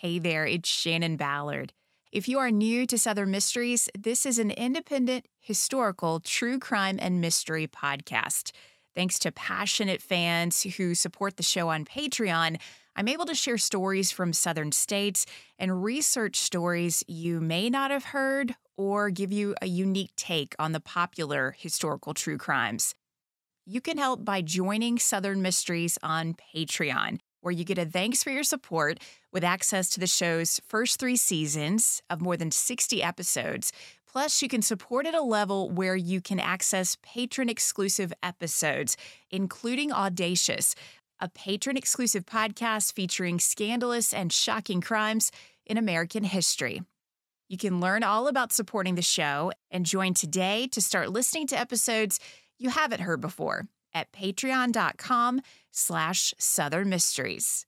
Hey there, it's Shannon Ballard. If you are new to Southern Mysteries, this is an independent, historical, true crime and mystery podcast. Thanks to passionate fans who support the show on Patreon, I'm able to share stories from Southern states and research stories you may not have heard or give you a unique take on the popular historical true crimes. You can help by joining Southern Mysteries on Patreon where you get a thanks for your support with access to the show's first three seasons of more than 60 episodes. Plus, you can support at a level where you can access patron exclusive episodes, including Audacious, a patron exclusive podcast featuring scandalous and shocking crimes in American history. You can learn all about supporting the show and join today to start listening to episodes you haven't heard before at patreon.com slash southern mysteries.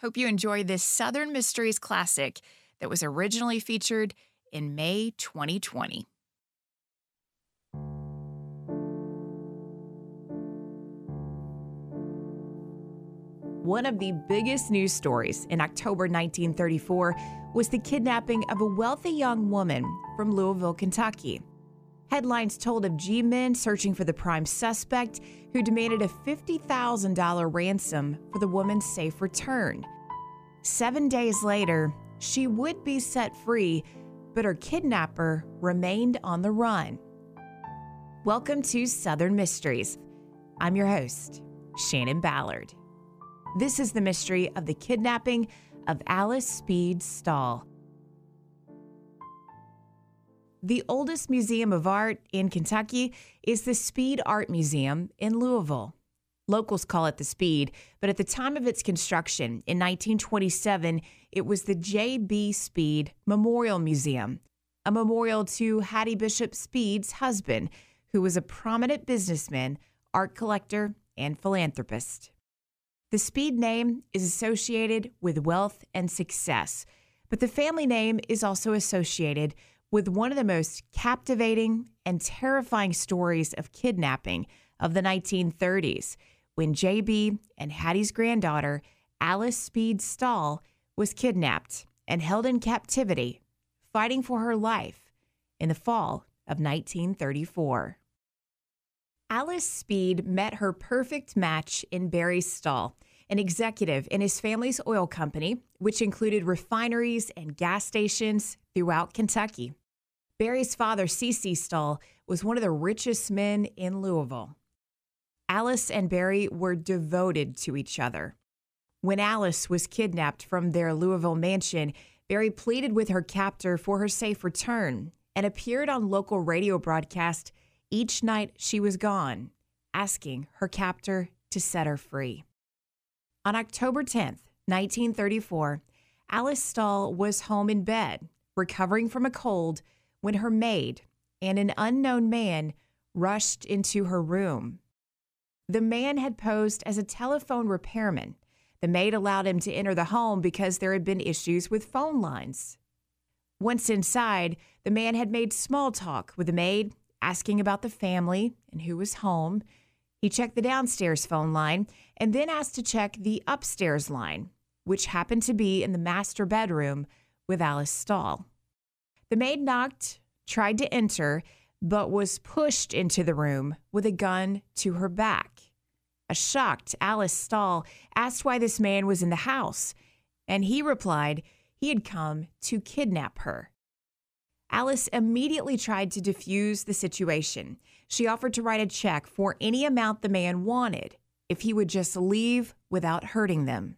Hope you enjoy this Southern Mysteries classic that was originally featured in May 2020. One of the biggest news stories in October 1934 was the kidnapping of a wealthy young woman from Louisville, Kentucky. Headlines told of G men searching for the prime suspect who demanded a $50,000 ransom for the woman's safe return. Seven days later, she would be set free, but her kidnapper remained on the run. Welcome to Southern Mysteries. I'm your host, Shannon Ballard. This is the mystery of the kidnapping of Alice Speed Stoll. The oldest museum of art in Kentucky is the Speed Art Museum in Louisville. Locals call it the Speed, but at the time of its construction in 1927, it was the J.B. Speed Memorial Museum, a memorial to Hattie Bishop Speed's husband, who was a prominent businessman, art collector, and philanthropist. The Speed name is associated with wealth and success, but the family name is also associated with one of the most captivating and terrifying stories of kidnapping of the 1930s when JB and Hattie's granddaughter, Alice Speed Stoll, was kidnapped and held in captivity, fighting for her life in the fall of 1934. Alice Speed met her perfect match in Barry Stoll, an executive in his family's oil company, which included refineries and gas stations throughout Kentucky. Barry's father, C.C. Stoll, was one of the richest men in Louisville. Alice and Barry were devoted to each other. When Alice was kidnapped from their Louisville mansion, Barry pleaded with her captor for her safe return and appeared on local radio broadcast each night she was gone, asking her captor to set her free. On October 10th, 1934, Alice Stoll was home in bed, recovering from a cold when her maid and an unknown man rushed into her room. The man had posed as a telephone repairman. The maid allowed him to enter the home because there had been issues with phone lines. Once inside, the man had made small talk with the maid, asking about the family and who was home. He checked the downstairs phone line and then asked to check the upstairs line, which happened to be in the master bedroom with Alice Stoll. The maid knocked, tried to enter, but was pushed into the room with a gun to her back. A shocked Alice Stoll asked why this man was in the house, and he replied he had come to kidnap her. Alice immediately tried to defuse the situation. She offered to write a check for any amount the man wanted if he would just leave without hurting them.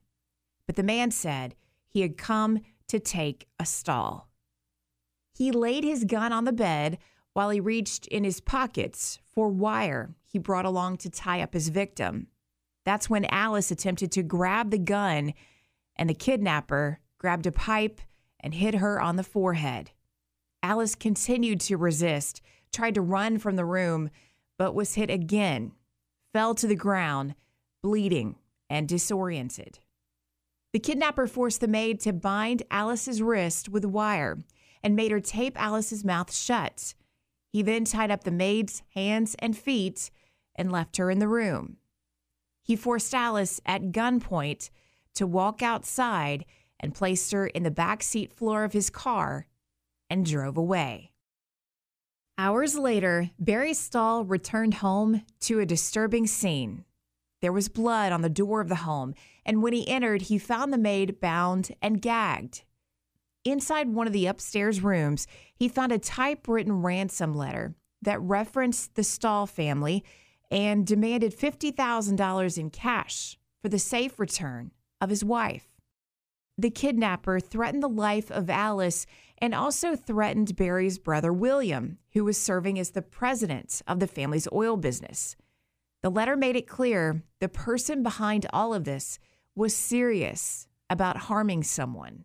But the man said he had come to take a Stoll. He laid his gun on the bed while he reached in his pockets for wire he brought along to tie up his victim. That's when Alice attempted to grab the gun, and the kidnapper grabbed a pipe and hit her on the forehead. Alice continued to resist, tried to run from the room, but was hit again, fell to the ground, bleeding and disoriented. The kidnapper forced the maid to bind Alice's wrist with wire and made her tape Alice's mouth shut. He then tied up the maid's hands and feet and left her in the room. He forced Alice at gunpoint to walk outside and placed her in the back seat floor of his car and drove away. Hours later, Barry Stoll returned home to a disturbing scene. There was blood on the door of the home, and when he entered, he found the maid bound and gagged. Inside one of the upstairs rooms, he found a typewritten ransom letter that referenced the Stoll family and demanded $50,000 in cash for the safe return of his wife. The kidnapper threatened the life of Alice and also threatened Barry's brother William, who was serving as the president of the family's oil business. The letter made it clear the person behind all of this was serious about harming someone.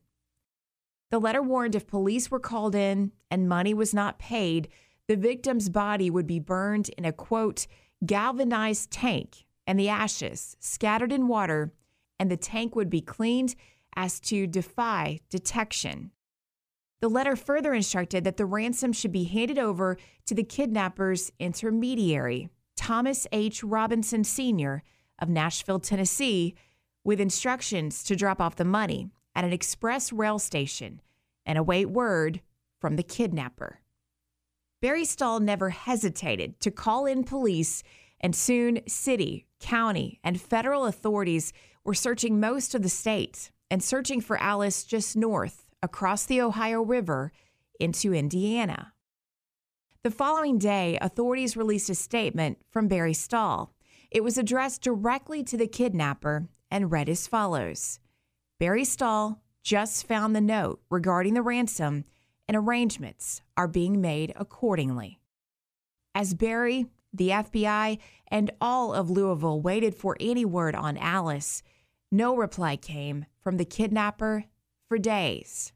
The letter warned if police were called in and money was not paid, the victim's body would be burned in a quote, galvanized tank and the ashes scattered in water, and the tank would be cleaned as to defy detection. The letter further instructed that the ransom should be handed over to the kidnapper's intermediary, Thomas H. Robinson Sr. of Nashville, Tennessee, with instructions to drop off the money at an express rail station and await word from the kidnapper. Barry Stoll never hesitated to call in police, and soon city, county, and federal authorities were searching most of the state and searching for Alice just north across the Ohio River into Indiana. The following day, authorities released a statement from Barry Stoll. It was addressed directly to the kidnapper and read as follows Barry Stoll just found the note regarding the ransom, and arrangements are being made accordingly. As Barry, the FBI, and all of Louisville waited for any word on Alice, no reply came from the kidnapper for days.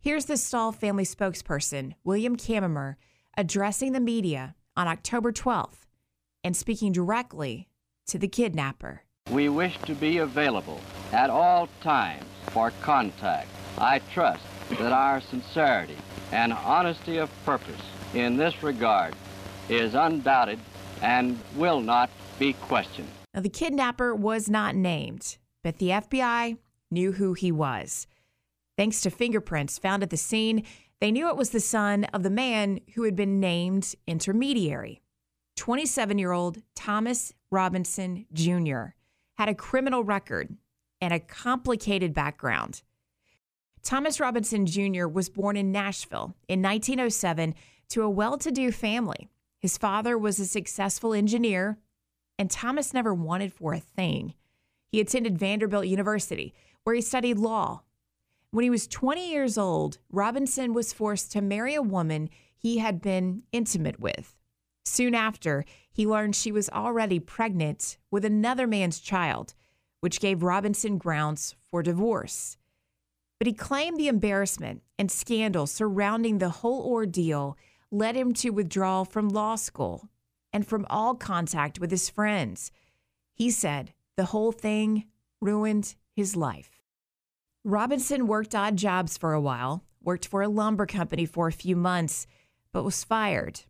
Here's the Stoll family spokesperson, William Cammer, addressing the media on October 12th and speaking directly to the kidnapper. We wish to be available at all times for contact. I trust that our sincerity and honesty of purpose in this regard is undoubted and will not be questioned. Now, the kidnapper was not named, but the FBI knew who he was. Thanks to fingerprints found at the scene, they knew it was the son of the man who had been named intermediary. 27 year old Thomas Robinson Jr. had a criminal record and a complicated background. Thomas Robinson Jr. was born in Nashville in 1907 to a well to do family. His father was a successful engineer, and Thomas never wanted for a thing. He attended Vanderbilt University, where he studied law when he was 20 years old, Robinson was forced to marry a woman he had been intimate with. Soon after, he learned she was already pregnant with another man's child, which gave Robinson grounds for divorce. But he claimed the embarrassment and scandal surrounding the whole ordeal led him to withdraw from law school and from all contact with his friends. He said the whole thing ruined his life. Robinson worked odd jobs for a while, worked for a lumber company for a few months, but was fired.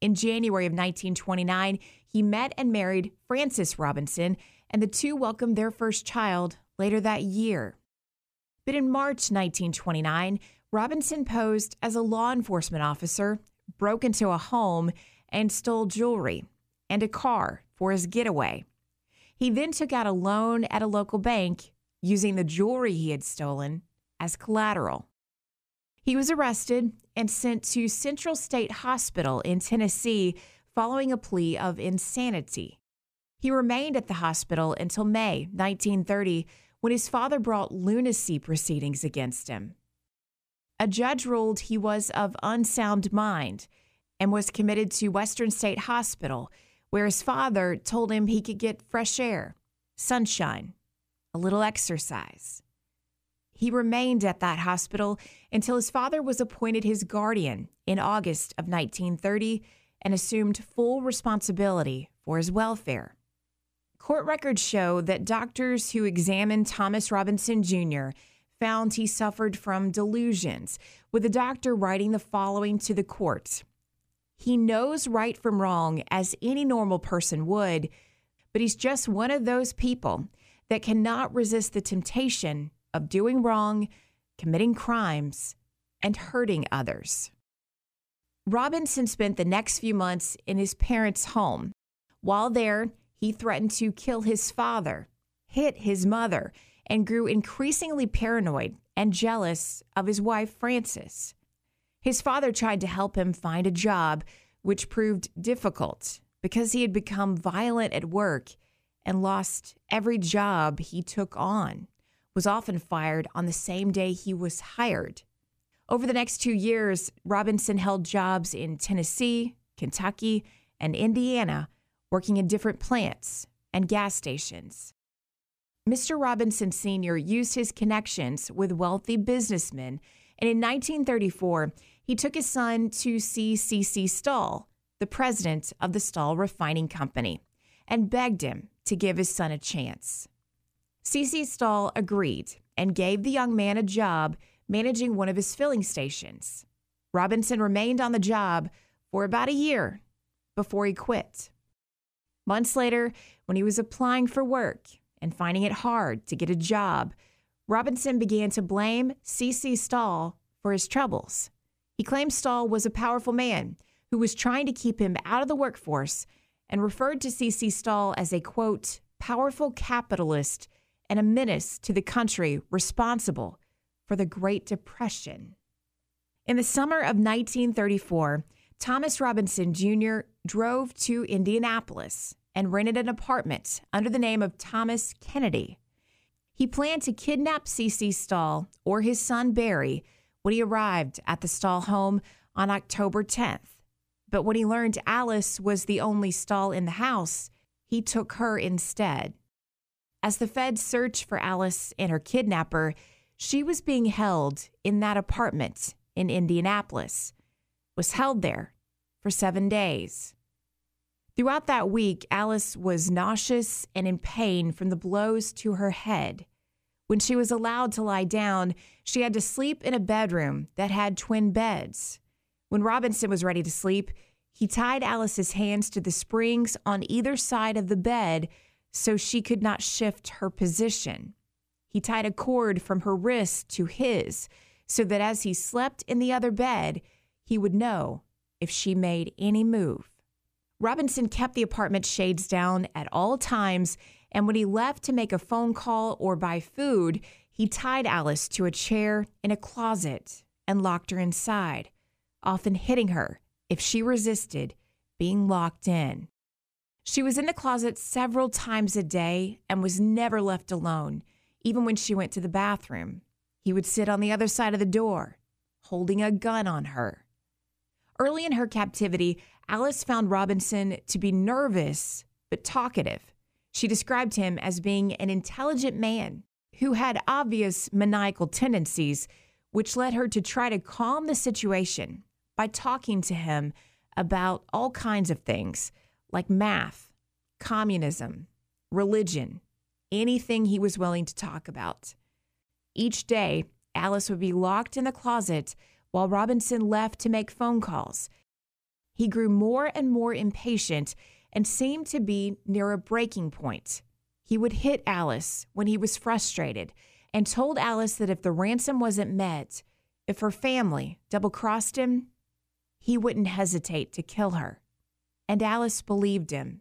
In January of 1929, he met and married Frances Robinson, and the two welcomed their first child later that year. But in March 1929, Robinson posed as a law enforcement officer, broke into a home, and stole jewelry and a car for his getaway. He then took out a loan at a local bank using the jewelry he had stolen as collateral. He was arrested and sent to Central State Hospital in Tennessee following a plea of insanity. He remained at the hospital until May 1930 when his father brought lunacy proceedings against him. A judge ruled he was of unsound mind and was committed to Western State Hospital, where his father told him he could get fresh air, sunshine, a little exercise. He remained at that hospital until his father was appointed his guardian in August of 1930 and assumed full responsibility for his welfare. Court records show that doctors who examined Thomas Robinson Jr. found he suffered from delusions, with the doctor writing the following to the court He knows right from wrong as any normal person would, but he's just one of those people that cannot resist the temptation of doing wrong, committing crimes, and hurting others. Robinson spent the next few months in his parents' home. While there, he threatened to kill his father, hit his mother, and grew increasingly paranoid and jealous of his wife, Frances. His father tried to help him find a job, which proved difficult because he had become violent at work and lost every job he took on, was often fired on the same day he was hired. Over the next two years, Robinson held jobs in Tennessee, Kentucky, and Indiana, working in different plants and gas stations. Mr. Robinson Sr. used his connections with wealthy businessmen, and in 1934, he took his son to see C.C. Stoll, the president of the Stoll Refining Company, and begged him to give his son a chance. C.C. Stoll agreed and gave the young man a job managing one of his filling stations. Robinson remained on the job for about a year before he quit. Months later, when he was applying for work and finding it hard to get a job, Robinson began to blame C.C. Stoll for his troubles. He claimed Stoll was a powerful man who was trying to keep him out of the workforce and referred to C.C. Stoll as a quote, powerful capitalist and a menace to the country responsible for the Great Depression. In the summer of 1934, Thomas Robinson Jr. drove to Indianapolis and rented an apartment under the name of Thomas Kennedy. He planned to kidnap C.C. Stoll or his son Barry when he arrived at the Stoll home on October 10th. But when he learned Alice was the only Stoll in the house, he took her instead. As the feds searched for Alice and her kidnapper, she was being held in that apartment in Indianapolis, was held there for seven days. Throughout that week, Alice was nauseous and in pain from the blows to her head. When she was allowed to lie down, she had to sleep in a bedroom that had twin beds. When Robinson was ready to sleep, he tied Alice's hands to the springs on either side of the bed so she could not shift her position. He tied a cord from her wrist to his so that as he slept in the other bed, he would know if she made any move. Robinson kept the apartment shades down at all times and when he left to make a phone call or buy food, he tied Alice to a chair in a closet and locked her inside, often hitting her if she resisted being locked in. She was in the closet several times a day and was never left alone, even when she went to the bathroom. He would sit on the other side of the door, holding a gun on her. Early in her captivity, Alice found Robinson to be nervous but talkative. She described him as being an intelligent man who had obvious maniacal tendencies, which led her to try to calm the situation by talking to him about all kinds of things like math, communism, religion, anything he was willing to talk about. Each day, Alice would be locked in the closet while Robinson left to make phone calls. He grew more and more impatient and seemed to be near a breaking point. He would hit Alice when he was frustrated and told Alice that if the ransom wasn't met, if her family double crossed him, he wouldn't hesitate to kill her. And Alice believed him.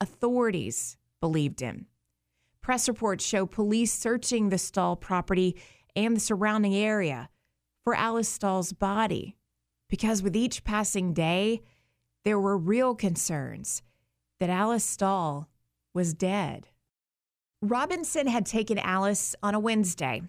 Authorities believed him. Press reports show police searching the Stoll property and the surrounding area for Alice Stoll's body because with each passing day, there were real concerns that Alice Stoll was dead. Robinson had taken Alice on a Wednesday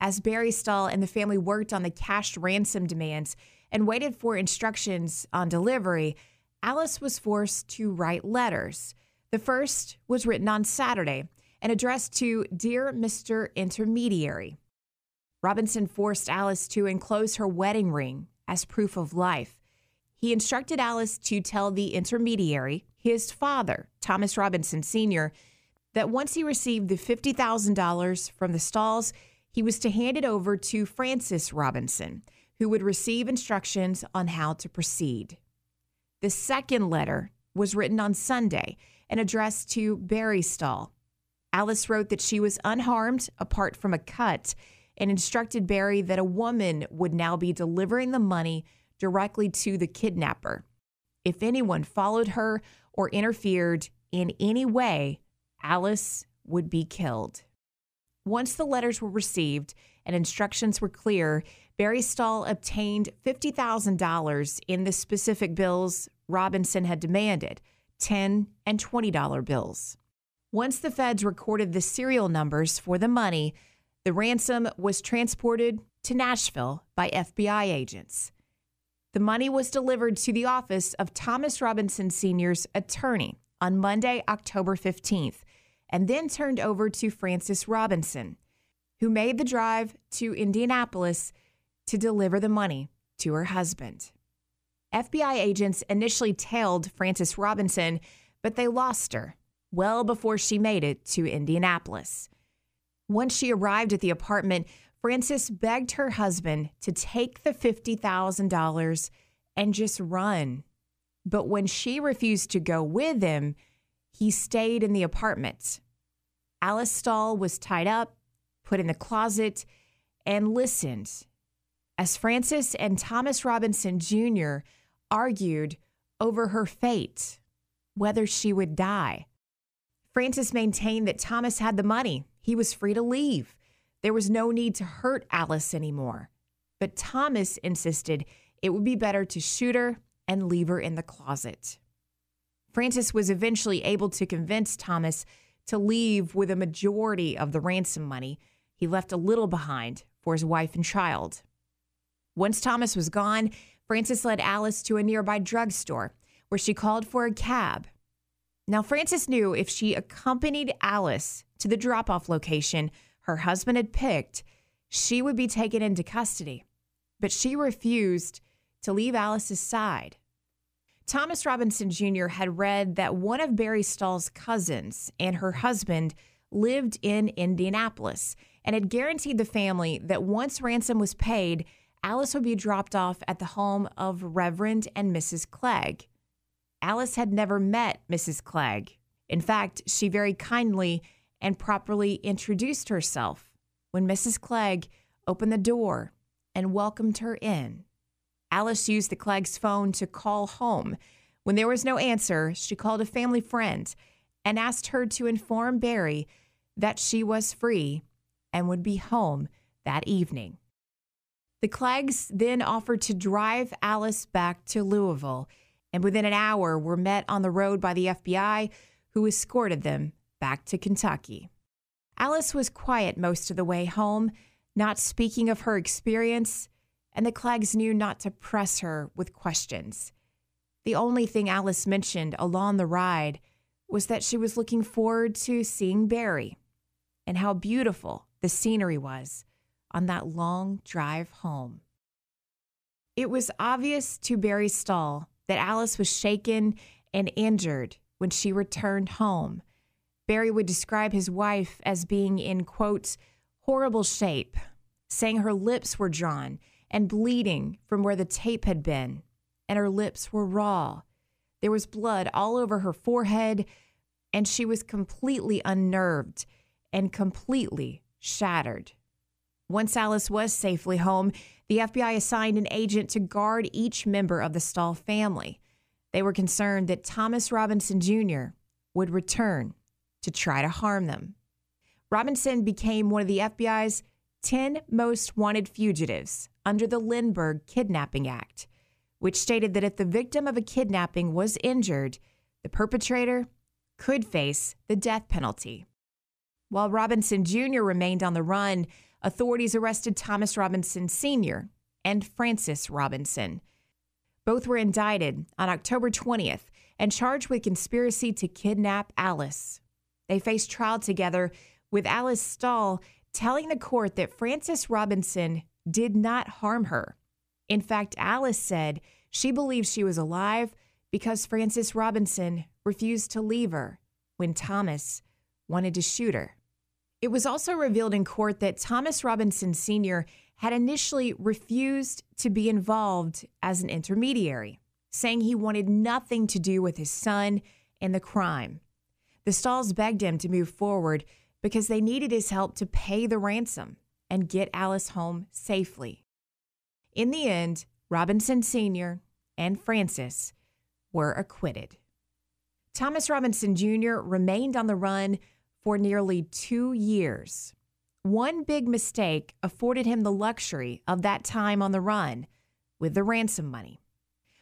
as Barry Stoll and the family worked on the cash ransom demands and waited for instructions on delivery. Alice was forced to write letters. The first was written on Saturday and addressed to Dear Mr. Intermediary. Robinson forced Alice to enclose her wedding ring as proof of life. He instructed Alice to tell the intermediary, his father, Thomas Robinson Sr., that once he received the $50,000 from the Stolls, he was to hand it over to Frances Robinson, who would receive instructions on how to proceed. The second letter was written on Sunday and addressed to Barry Stoll. Alice wrote that she was unharmed apart from a cut and instructed Barry that a woman would now be delivering the money directly to the kidnapper. If anyone followed her or interfered in any way, Alice would be killed. Once the letters were received and instructions were clear, Barry Stoll obtained $50,000 in the specific bills Robinson had demanded 10 and $20 bills. Once the feds recorded the serial numbers for the money, the ransom was transported to Nashville by FBI agents. The money was delivered to the office of Thomas Robinson Sr.'s attorney on Monday, October 15th, and then turned over to Frances Robinson, who made the drive to Indianapolis to deliver the money to her husband. FBI agents initially tailed Frances Robinson, but they lost her well before she made it to Indianapolis. Once she arrived at the apartment, Frances begged her husband to take the $50,000 and just run. But when she refused to go with him, he stayed in the apartment. Alice Stoll was tied up, put in the closet, and listened as Frances and Thomas Robinson Jr. argued over her fate, whether she would die. Frances maintained that Thomas had the money he was free to leave. There was no need to hurt Alice anymore. But Thomas insisted it would be better to shoot her and leave her in the closet. Frances was eventually able to convince Thomas to leave with a majority of the ransom money. He left a little behind for his wife and child. Once Thomas was gone, Frances led Alice to a nearby drugstore where she called for a cab. Now, Frances knew if she accompanied Alice to the drop off location her husband had picked, she would be taken into custody. But she refused to leave Alice's side. Thomas Robinson Jr. had read that one of Barry Stoll's cousins and her husband lived in Indianapolis and had guaranteed the family that once ransom was paid, Alice would be dropped off at the home of Reverend and Mrs. Clegg. Alice had never met Mrs. Clegg. In fact, she very kindly and properly introduced herself when Mrs. Clegg opened the door and welcomed her in. Alice used the Clegg's phone to call home. When there was no answer, she called a family friend and asked her to inform Barry that she was free and would be home that evening. The Cleggs then offered to drive Alice back to Louisville, and within an hour were met on the road by the FBI, who escorted them back to Kentucky. Alice was quiet most of the way home, not speaking of her experience, and the Cleggs knew not to press her with questions. The only thing Alice mentioned along the ride was that she was looking forward to seeing Barry and how beautiful the scenery was on that long drive home. It was obvious to Barry Stoll that Alice was shaken and injured when she returned home Barry would describe his wife as being in, quote, horrible shape, saying her lips were drawn and bleeding from where the tape had been, and her lips were raw. There was blood all over her forehead, and she was completely unnerved and completely shattered. Once Alice was safely home, the FBI assigned an agent to guard each member of the Stoll family. They were concerned that Thomas Robinson Jr. would return to try to harm them. Robinson became one of the FBI's 10 most wanted fugitives under the Lindbergh Kidnapping Act, which stated that if the victim of a kidnapping was injured, the perpetrator could face the death penalty. While Robinson Jr. remained on the run, authorities arrested Thomas Robinson Sr. and Frances Robinson. Both were indicted on October 20th and charged with conspiracy to kidnap Alice. They faced trial together with Alice Stoll telling the court that Frances Robinson did not harm her. In fact, Alice said she believed she was alive because Frances Robinson refused to leave her when Thomas wanted to shoot her. It was also revealed in court that Thomas Robinson Sr. had initially refused to be involved as an intermediary, saying he wanted nothing to do with his son and the crime. The Stolls begged him to move forward, because they needed his help to pay the ransom and get Alice home safely. In the end, Robinson Sr. and Frances were acquitted. Thomas Robinson Jr. remained on the run for nearly two years. One big mistake afforded him the luxury of that time on the run with the ransom money.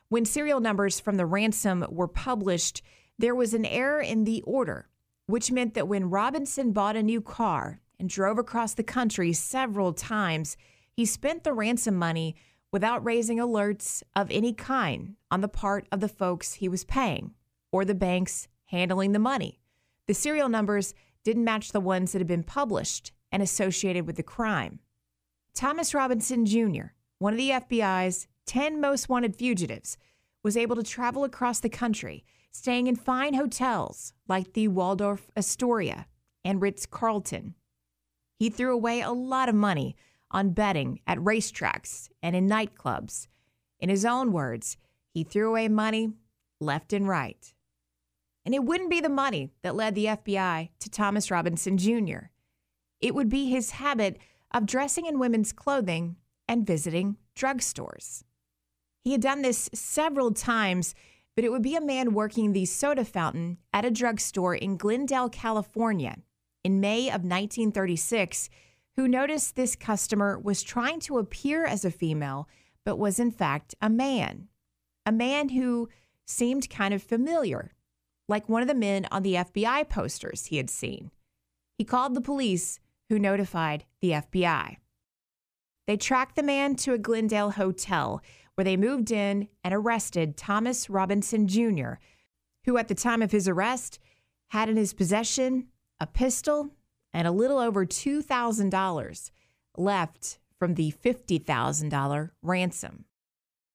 When serial numbers from the ransom were published, there was an error in the order, which meant that when Robinson bought a new car and drove across the country several times, he spent the ransom money without raising alerts of any kind on the part of the folks he was paying or the banks handling the money. The serial numbers didn't match the ones that had been published and associated with the crime. Thomas Robinson Jr., one of the FBI's 10 most wanted fugitives, was able to travel across the country, staying in fine hotels like the Waldorf Astoria and Ritz Carlton. He threw away a lot of money on betting at racetracks and in nightclubs. In his own words, he threw away money left and right. And it wouldn't be the money that led the FBI to Thomas Robinson Jr., it would be his habit of dressing in women's clothing and visiting drugstores. He had done this several times, but it would be a man working the soda fountain at a drugstore in Glendale, California in May of 1936 who noticed this customer was trying to appear as a female, but was in fact a man. A man who seemed kind of familiar, like one of the men on the FBI posters he had seen. He called the police, who notified the FBI. They tracked the man to a Glendale hotel where they moved in and arrested Thomas Robinson Jr., who at the time of his arrest had in his possession a pistol and a little over $2,000 left from the $50,000 ransom.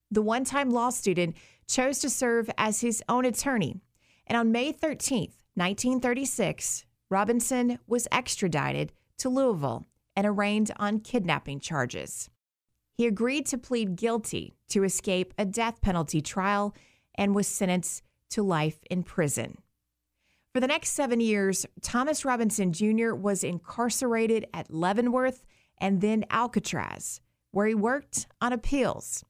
The one time law student chose to serve as his own attorney, and on May 13, 1936, Robinson was extradited to Louisville and arraigned on kidnapping charges. He agreed to plead guilty to escape a death penalty trial and was sentenced to life in prison. For the next seven years, Thomas Robinson Jr. was incarcerated at Leavenworth and then Alcatraz, where he worked on appeals.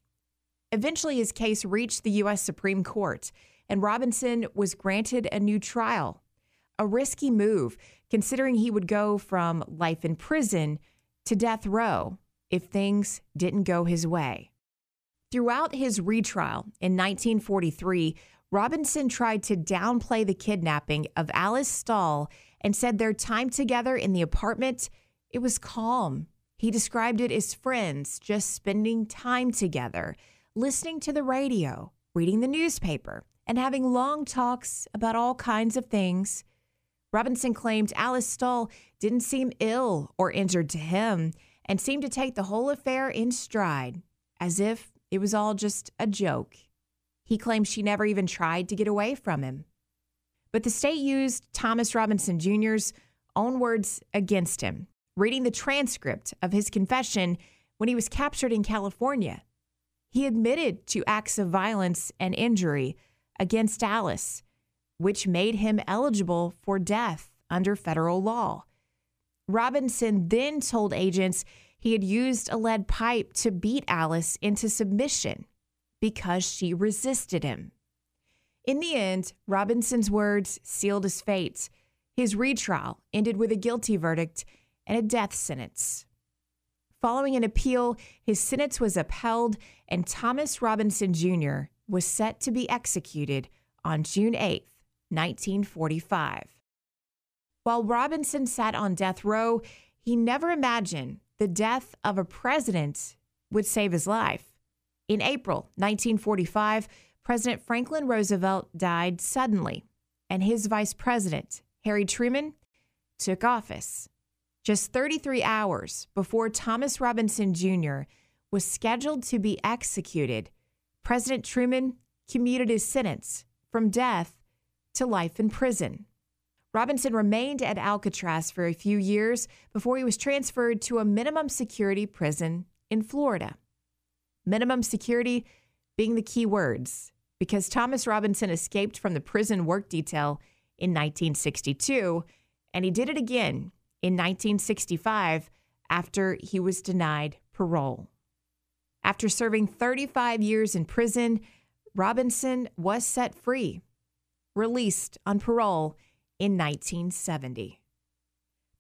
Eventually, his case reached the U.S. Supreme Court, and Robinson was granted a new trial. A risky move, considering he would go from life in prison to death row if things didn't go his way. Throughout his retrial in 1943, Robinson tried to downplay the kidnapping of Alice Stoll and said their time together in the apartment it was calm. He described it as friends just spending time together, listening to the radio, reading the newspaper, and having long talks about all kinds of things. Robinson claimed Alice Stoll didn't seem ill or injured to him and seemed to take the whole affair in stride, as if it was all just a joke. He claims she never even tried to get away from him. But the state used Thomas Robinson Jr.'s own words against him, reading the transcript of his confession when he was captured in California. He admitted to acts of violence and injury against Alice, which made him eligible for death under federal law. Robinson then told agents he had used a lead pipe to beat Alice into submission because she resisted him. In the end, Robinson's words sealed his fate. His retrial ended with a guilty verdict and a death sentence. Following an appeal, his sentence was upheld, and Thomas Robinson Jr. was set to be executed on June 8, 1945. While Robinson sat on death row, he never imagined the death of a president would save his life. In April 1945, President Franklin Roosevelt died suddenly, and his vice president, Harry Truman, took office. Just 33 hours before Thomas Robinson Jr. was scheduled to be executed, President Truman commuted his sentence from death to life in prison. Robinson remained at Alcatraz for a few years before he was transferred to a minimum security prison in Florida minimum security being the key words, because Thomas Robinson escaped from the prison work detail in 1962, and he did it again in 1965 after he was denied parole. After serving 35 years in prison, Robinson was set free, released on parole in 1970.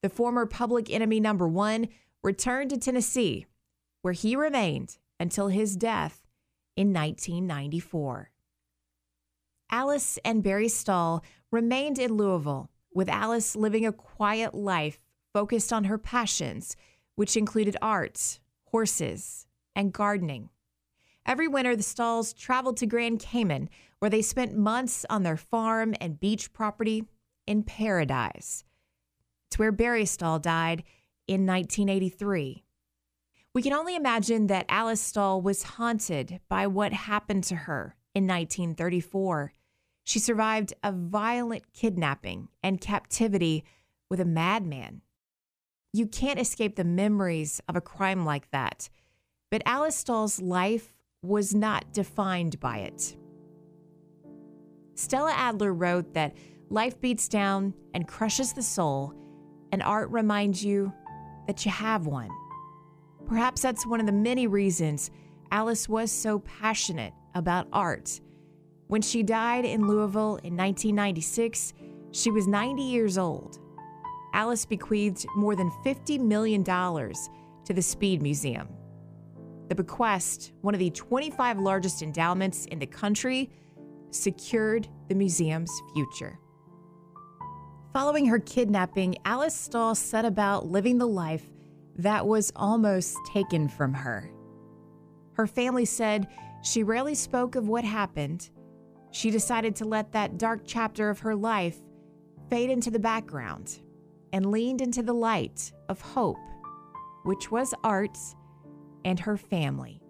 The former public enemy number one returned to Tennessee, where he remained until his death in 1994. Alice and Barry Stoll remained in Louisville, with Alice living a quiet life focused on her passions, which included art, horses, and gardening. Every winter, the Stolls traveled to Grand Cayman, where they spent months on their farm and beach property in paradise. It's where Barry Stoll died in 1983. We can only imagine that Alice Stoll was haunted by what happened to her in 1934. She survived a violent kidnapping and captivity with a madman. You can't escape the memories of a crime like that, but Alice Stoll's life was not defined by it. Stella Adler wrote that life beats down and crushes the soul, and art reminds you that you have one. Perhaps that's one of the many reasons Alice was so passionate about art. When she died in Louisville in 1996, she was 90 years old. Alice bequeathed more than $50 million to the Speed Museum. The bequest, one of the 25 largest endowments in the country, secured the museum's future. Following her kidnapping, Alice Stoll set about living the life that was almost taken from her. Her family said she rarely spoke of what happened. She decided to let that dark chapter of her life fade into the background and leaned into the light of hope, which was art and her family.